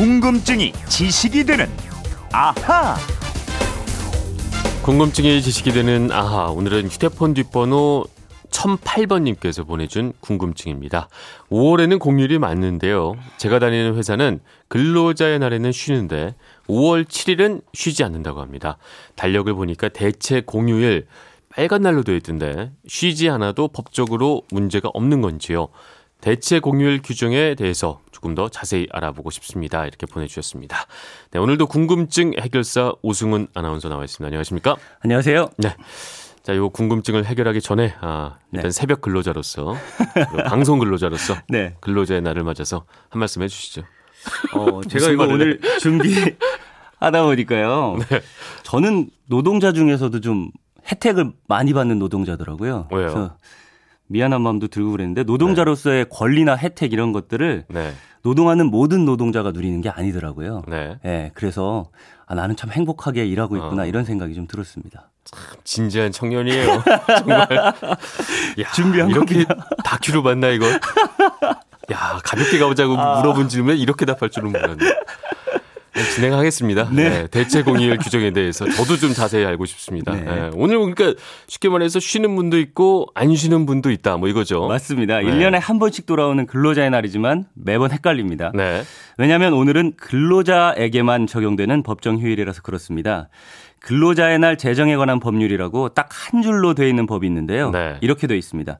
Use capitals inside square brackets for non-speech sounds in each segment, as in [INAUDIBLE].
궁금증이 지식이 되는 아하. 궁금증이 지식이 되는 아하. 오늘은 휴대폰 뒷번호 1008번님께서 보내준 궁금증입니다. 5월에는 공휴일이 맞는데요. 제가 다니는 회사는 근로자의 날에는 쉬는데 5월 7일은 쉬지 않는다고 합니다. 달력을 보니까 대체 공휴일 빨간 날로 되어 있던데 쉬지 않아도 법적으로 문제가 없는 건지요. 대체 공휴일 규정에 대해서 조금 더 자세히 알아보고 싶습니다. 이렇게 보내주셨습니다. 네, 오늘도 궁금증 해결사 오승훈 아나운서 나와 있습니다. 안녕하십니까? 안녕하세요. 네. 자, 요 궁금증을 해결하기 전에 아, 일단 네. 새벽 근로자로서 [LAUGHS] 방송 근로자로서 네. 근로자의 날을 맞아서 한 말씀 해주시죠. 어, 제가 이거 오늘 준비 하다 [LAUGHS] 보니까요. 네. 저는 노동자 중에서도 좀 혜택을 많이 받는 노동자더라고요. 왜요? 미안한 마음도 들고 그랬는데 노동자로서의 권리나 혜택 이런 것들을 네, 노동하는 모든 노동자가 누리는 게 아니더라고요. 네. 예, 그래서 아, 나는 참 행복하게 일하고 있구나 어. 이런 생각이 좀 들었습니다. 진지한 청년이에요. [LAUGHS] 정말. 야, 준비한 이렇게 다큐로 봤나 이거? 야, 가볍게 가보자고 아. 물어본 질문에 이렇게 답할 줄은 몰랐네. 네, 진행하겠습니다. 네. 네, 대체 공휴일 규정에 대해서 저도 좀 자세히 알고 싶습니다. 네. 네, 오늘 그러니까 쉽게 말해서 쉬는 분도 있고 안 쉬는 분도 있다. 뭐 이거죠. 맞습니다. 네. 1년에 한 번씩 돌아오는 근로자의 날이지만 매번 헷갈립니다. 네. 왜냐하면 오늘은 근로자에게만 적용되는 법정 휴일이라서 그렇습니다. 근로자의 날 제정에 관한 법률이라고 딱 한 줄로 되어 있는 법이 있는데요. 네. 이렇게 되어 있습니다.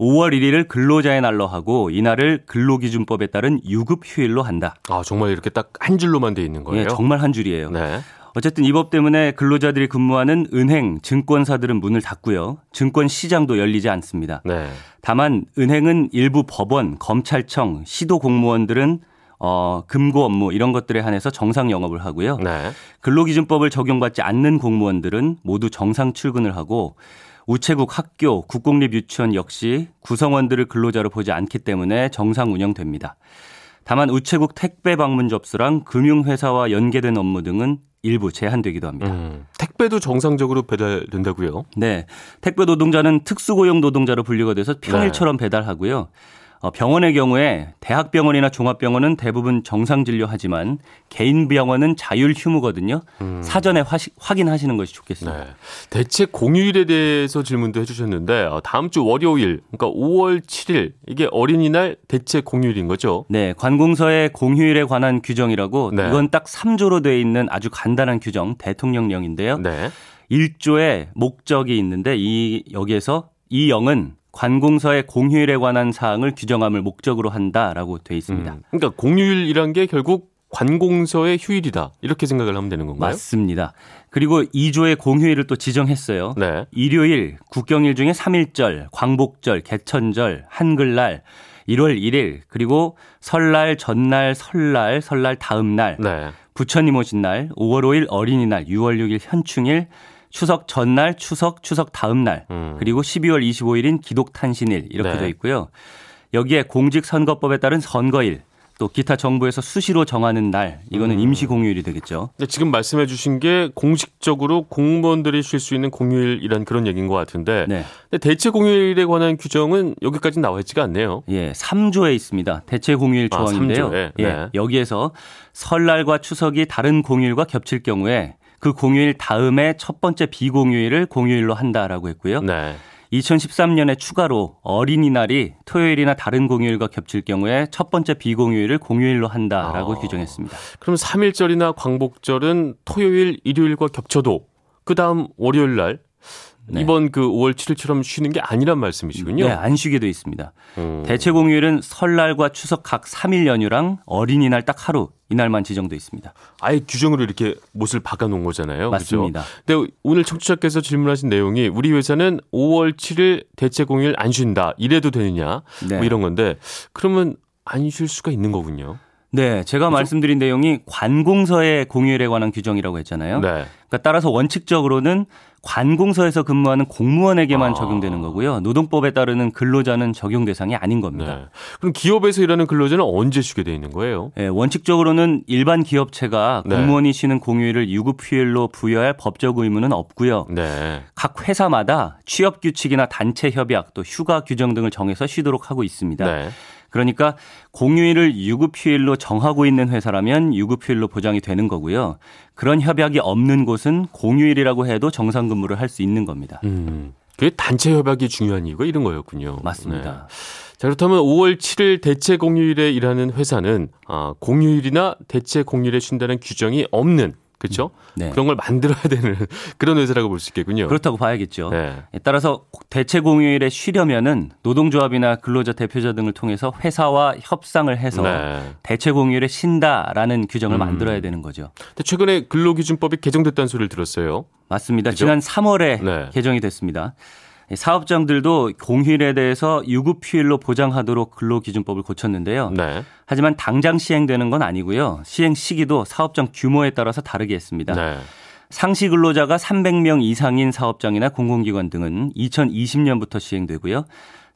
5월 1일을 근로자의 날로 하고 이날을 근로기준법에 따른 유급 휴일로 한다. 아, 정말 이렇게 딱 한 줄로만 돼 있는 거예요? 예, 정말 한 줄이에요. 네. 어쨌든 이 법 때문에 근로자들이 근무하는 은행, 증권사들은 문을 닫고요. 증권 시장도 열리지 않습니다. 네. 다만 은행은 일부 법원, 검찰청, 시도 공무원들은 어, 금고 업무 이런 것들에 한해서 정상 영업을 하고요. 네. 근로기준법을 적용받지 않는 공무원들은 모두 정상 출근을 하고 우체국, 학교, 국공립 유치원 역시 구성원들을 근로자로 보지 않기 때문에 정상 운영됩니다. 다만 우체국 택배 방문 접수랑 금융회사와 연계된 업무 등은 일부 제한되기도 합니다. 음, 택배도 정상적으로 배달된다고요? 네. 택배 노동자는 특수고용 노동자로 분류가 돼서 평일처럼 배달하고요. 어, 병원의 경우에 대학병원이나 종합병원은 대부분 정상 진료하지만 개인 병원은 자율 휴무거든요. 사전에 화시- 확인하시는 것이 좋겠습니다. 네. 대체 공휴일에 대해서 질문도 해주셨는데 어, 다음 주 월요일, 그러니까 5월 7일 이게 어린이날 대체 공휴일인 거죠? 네, 관공서의 공휴일에 관한 규정이라고 네. 이건 딱 3조로 되어 있는 아주 간단한 규정 대통령령인데요. 네. 1조의 목적이 있는데 이 여기에서 이 영은 관공서의 공휴일에 관한 사항을 규정함을 목적으로 한다라고 되어 있습니다. 음, 그러니까 공휴일이란 게 결국 관공서의 휴일이다 이렇게 생각을 하면 되는 건가요? 맞습니다. 그리고 2조의 공휴일을 또 지정했어요. 네. 일요일, 국경일 중에 3일절, 광복절, 개천절, 한글날, 1월 1일, 그리고 설날, 전날, 설날, 설날 다음 날, 네. 부처님 오신 날, 5월 5일 어린이날, 6월 6일 현충일, 추석 전날, 추석, 추석 다음 날, 음. 그리고 12월 25일인 기독탄신일 이렇게 네. 되어 있고요. 여기에 공직선거법에 따른 선거일, 또 기타 정부에서 수시로 정하는 날, 이거는 음. 임시 공휴일이 되겠죠. 근데 지금 말씀해 주신 게 공식적으로 공무원들이 쉴 수 있는 공휴일이란 그런 얘기인 것 같은데 네. 근데 대체 공휴일에 관한 규정은 여기까지 나와 있지가 않네요. 예, 3조에 있습니다. 대체 공휴일 아, 조항인데요. 예, 네. 여기에서 설날과 추석이 다른 공휴일과 겹칠 경우에 그 공휴일 다음에 첫 번째 비공휴일을 공휴일로 한다라고 했고요. 네. 2013년에 추가로 어린이날이 토요일이나 다른 공휴일과 겹칠 경우에 첫 번째 비공휴일을 공휴일로 한다라고 아. 규정했습니다. 그럼 3일절이나 광복절은 토요일, 일요일과 겹쳐도 그 다음 월요일 날 네. 이번 그 5월 7일처럼 쉬는 게 아니란 말씀이시군요. 네, 안 쉬게 돼 있습니다. 음. 대체 공휴일은 설날과 추석 각 3일 연휴랑 어린이날 딱 하루 이날만 지정돼 있습니다. 아예 규정으로 이렇게 못을 박아 놓은 거잖아요. 맞습니다. 그죠? 근데 오늘 청취자께서 질문하신 내용이 우리 회사는 5월 7일 대체 공휴일 안 쉰다. 이래도 되느냐? 네. 뭐 이런 건데 그러면 안 쉴 수가 있는 거군요. 네, 제가 말씀드린 내용이 관공서의 공휴일에 관한 규정이라고 했잖아요. 네. 그러니까 따라서 원칙적으로는 관공서에서 근무하는 공무원에게만 아. 적용되는 거고요. 노동법에 따르는 근로자는 적용 대상이 아닌 겁니다. 네. 그럼 기업에서 일하는 근로자는 언제 쉬게 돼 있는 거예요? 예, 원칙적으로는 일반 기업체가 네. 공무원이 쉬는 공휴일을 유급 휴일로 부여할 법적 의무는 없고요. 네. 각 회사마다 취업 규칙이나 단체 협약 또 휴가 규정 등을 정해서 쉬도록 하고 있습니다. 네. 그러니까 공휴일을 유급휴일로 정하고 있는 회사라면 유급휴일로 보장이 되는 거고요. 그런 협약이 없는 곳은 공휴일이라고 해도 정상 근무를 할 수 있는 겁니다. 음. 그게 단체 협약이 중요한 이유가 이런 거였군요. 맞습니다. 네. 자, 그렇다면 5월 7일 대체 공휴일에 일하는 회사는 아, 공휴일이나 대체 공휴일에 쉰다는 규정이 없는 그렇죠? 네. 그런 걸 만들어야 되는 [LAUGHS] 그런 회사라고 볼 수 있겠군요. 그렇다고 봐야겠죠. 네. 따라서 대체 공휴일에 쉬려면은 노동조합이나 근로자 대표자 등을 통해서 회사와 협상을 해서 네. 대체 공휴일에 쉰다라는 규정을 음. 만들어야 되는 거죠. 근데 최근에 근로기준법이 개정됐다는 소리를 들었어요. 맞습니다. 그죠? 지난 3월에 네. 개정이 됐습니다. 사업장들도 공휴일에 대해서 유급휴일로 보장하도록 근로기준법을 고쳤는데요. 네. 하지만 당장 시행되는 건 아니고요. 시행 시기도 사업장 규모에 따라서 다르게 했습니다. 네. 상시 근로자가 300명 이상인 사업장이나 공공기관 등은 2020년부터 시행되고요.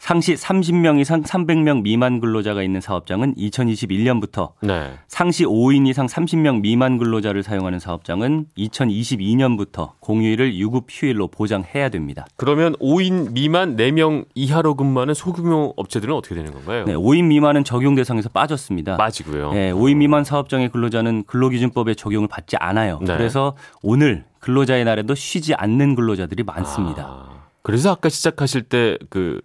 상시 30명 이상 300명 미만 근로자가 있는 사업장은 2021년부터 네. 상시 5인 이상 30명 미만 근로자를 사용하는 사업장은 2022년부터 공휴일을 유급 휴일로 보장해야 됩니다. 그러면 5인 미만 4명 이하로 근무하는 소규모 업체들은 어떻게 되는 건가요? 네, 5인 미만은 적용 대상에서 빠졌습니다. 빠지고요. 네, 5인 미만 사업장의 근로자는 근로기준법의 적용을 받지 않아요. 네. 그래서 오늘 근로자의 날에도 쉬지 않는 근로자들이 많습니다. 아, 그래서 아까 시작하실 때그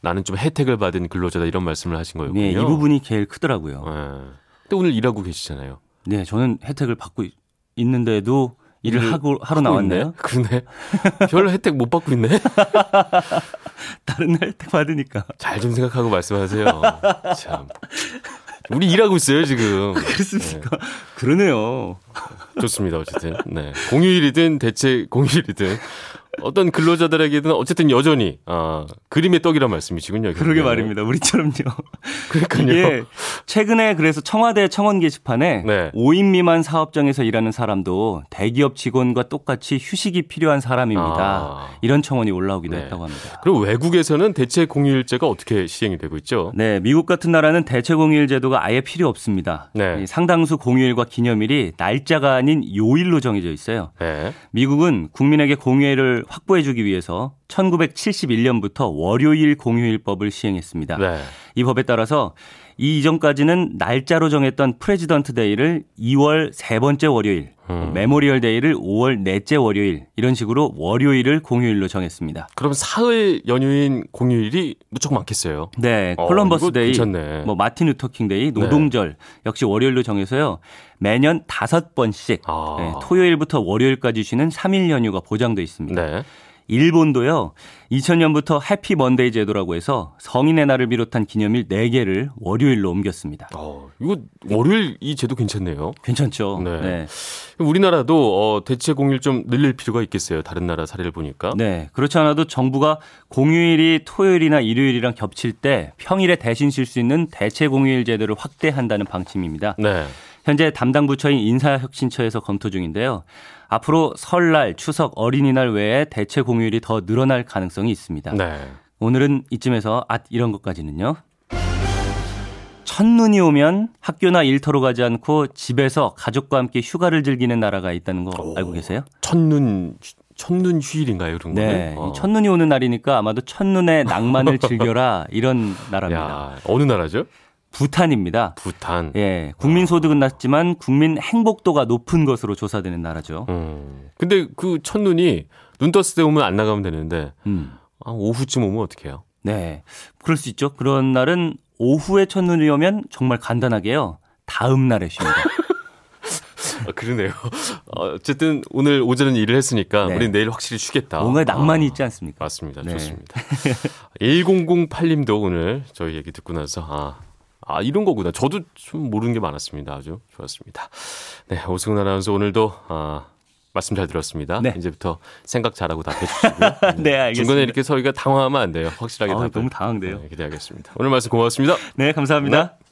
나는 좀 혜택을 받은 근로자다 이런 말씀을 하신 거였군요. 네, 이 부분이 제일 크더라고요. 네. 근데 오늘 일하고 계시잖아요. 네, 저는 혜택을 받고 있- 있는데도 일을 하고 하러 나왔네요. [LAUGHS] 그러네. 별 혜택 못 받고 있네. [LAUGHS] 다른 날 혜택 받으니까. 잘 좀 생각하고 말씀하세요. 참. 우리 일하고 있어요 지금. [LAUGHS] 그렇습니까? 그러네요. 좋습니다. 어쨌든 네. 공휴일이든 대체 공휴일이든 어떤 근로자들에게는 어쨌든 여전히 아, 그림의 떡이란 말씀이시군요. 그러게. 말입니다. 우리처럼요. [LAUGHS] 그러니까요. 예. 최근에 그래서 청와대 청원 게시판에 네. 5인 미만 사업장에서 일하는 사람도 대기업 직원과 똑같이 휴식이 필요한 사람입니다. 아. 이런 청원이 올라오기도 네. 했다고 합니다. 그럼 외국에서는 대체 공휴일제가 어떻게 시행이 되고 있죠? 네, 미국 같은 나라는 대체 공휴일 제도가 아예 필요 없습니다. 네. 이 상당수 공휴일과 기념일이 날짜가 아닌 요일로 정해져 있어요. 네. 미국은 국민에게 공휴일을 확보해 주기 위해서 1971년부터 월요일 공휴일법을 시행했습니다. 네. 이 법에 따라서 이 이전까지는 날짜로 정했던 President Day를 2월 세 번째 월요일, 음. Memorial Day를 5월 넷째 월요일 이런 식으로 월요일을 공휴일로 정했습니다. 그럼 사흘 연휴인 공휴일이 무척 많겠어요. 네, 어, Columbus Day, 괜찮네. 뭐 마틴 루터킹 Day, 노동절 역시 월요일로 정해서요. 매년 다섯 번씩 아. 네, 토요일부터 월요일까지 쉬는 3일 연휴가 보장돼 있습니다. 네. 일본도요. 2000년부터 해피 먼데이 제도라고 해서 성인의 날을 비롯한 기념일 4개를 월요일로 옮겼습니다. 어, 이거 월요일 이 제도 괜찮네요. 괜찮죠? 네. 네. 우리나라도 어, 대체 공휴일 좀 늘릴 필요가 있겠어요. 다른 나라 사례를 보니까. 네. 그렇지 않아도 정부가 공휴일이 토요일이나 일요일이랑 겹칠 때 평일에 대신 쉴 수 있는 대체 공휴일 제도를 확대한다는 방침입니다. 네. 현재 담당 부처인 인사혁신처에서 검토 중인데요. 앞으로 설날, 추석, 어린이날 외에 대체 공휴일이 더 늘어날 가능성이 있습니다. 네. 오늘은 이쯤에서 앗 이런 것까지는요. 첫눈이 오면 학교나 일터로 가지 않고 집에서 가족과 함께 휴가를 즐기는 나라가 있다는 거 오. 알고 계세요? 첫눈 첫눈 휴일인가요, 그런 네. 거는? 어. 이 첫눈이 오는 날이니까 아마도 첫눈의 낭만을 즐겨라 이런 [LAUGHS] 나라입니다. 야, 어느 나라죠? 부탄입니다. 부탄. 예. 국민 소득은 낮지만 국민 행복도가 높은 것으로 조사되는 나라죠. 음. 근데 그 첫눈이 눈 떴을 때 오면 안 나가면 되는데 음. 아, 오후쯤 오면 어떡해요? 네. 그럴 수 있죠. 그런 날은 오후에 첫눈이 오면 정말 간단하게요. 다음 날에 쉽니다. [LAUGHS] [LAUGHS] 아, 그러네요. 어, 어쨌든 오늘 오전은 일을 했으니까 네. 우리 내일 확실히 쉬겠다. 뭔가 낭만이 아, 있지 않습니까? 맞습니다. 네. 좋습니다. [LAUGHS] 1008님도 오늘 저희 얘기 듣고 나서 아, 아 이런 거구나. 저도 좀 모르는 게 많았습니다. 아주 좋았습니다. 네, 오승훈 아나운서 오늘도 아, 말씀 잘 들었습니다. 네. 이제부터 생각 잘하고 답해 주시고요. [LAUGHS] 네, 알겠습니다. 중간에 이렇게 저희가 당황하면 안 돼요. 확실하게 아, 답을 너무 당황돼요. 네, 기대하겠습니다. 오늘 말씀 고맙습니다. 네, 감사합니다.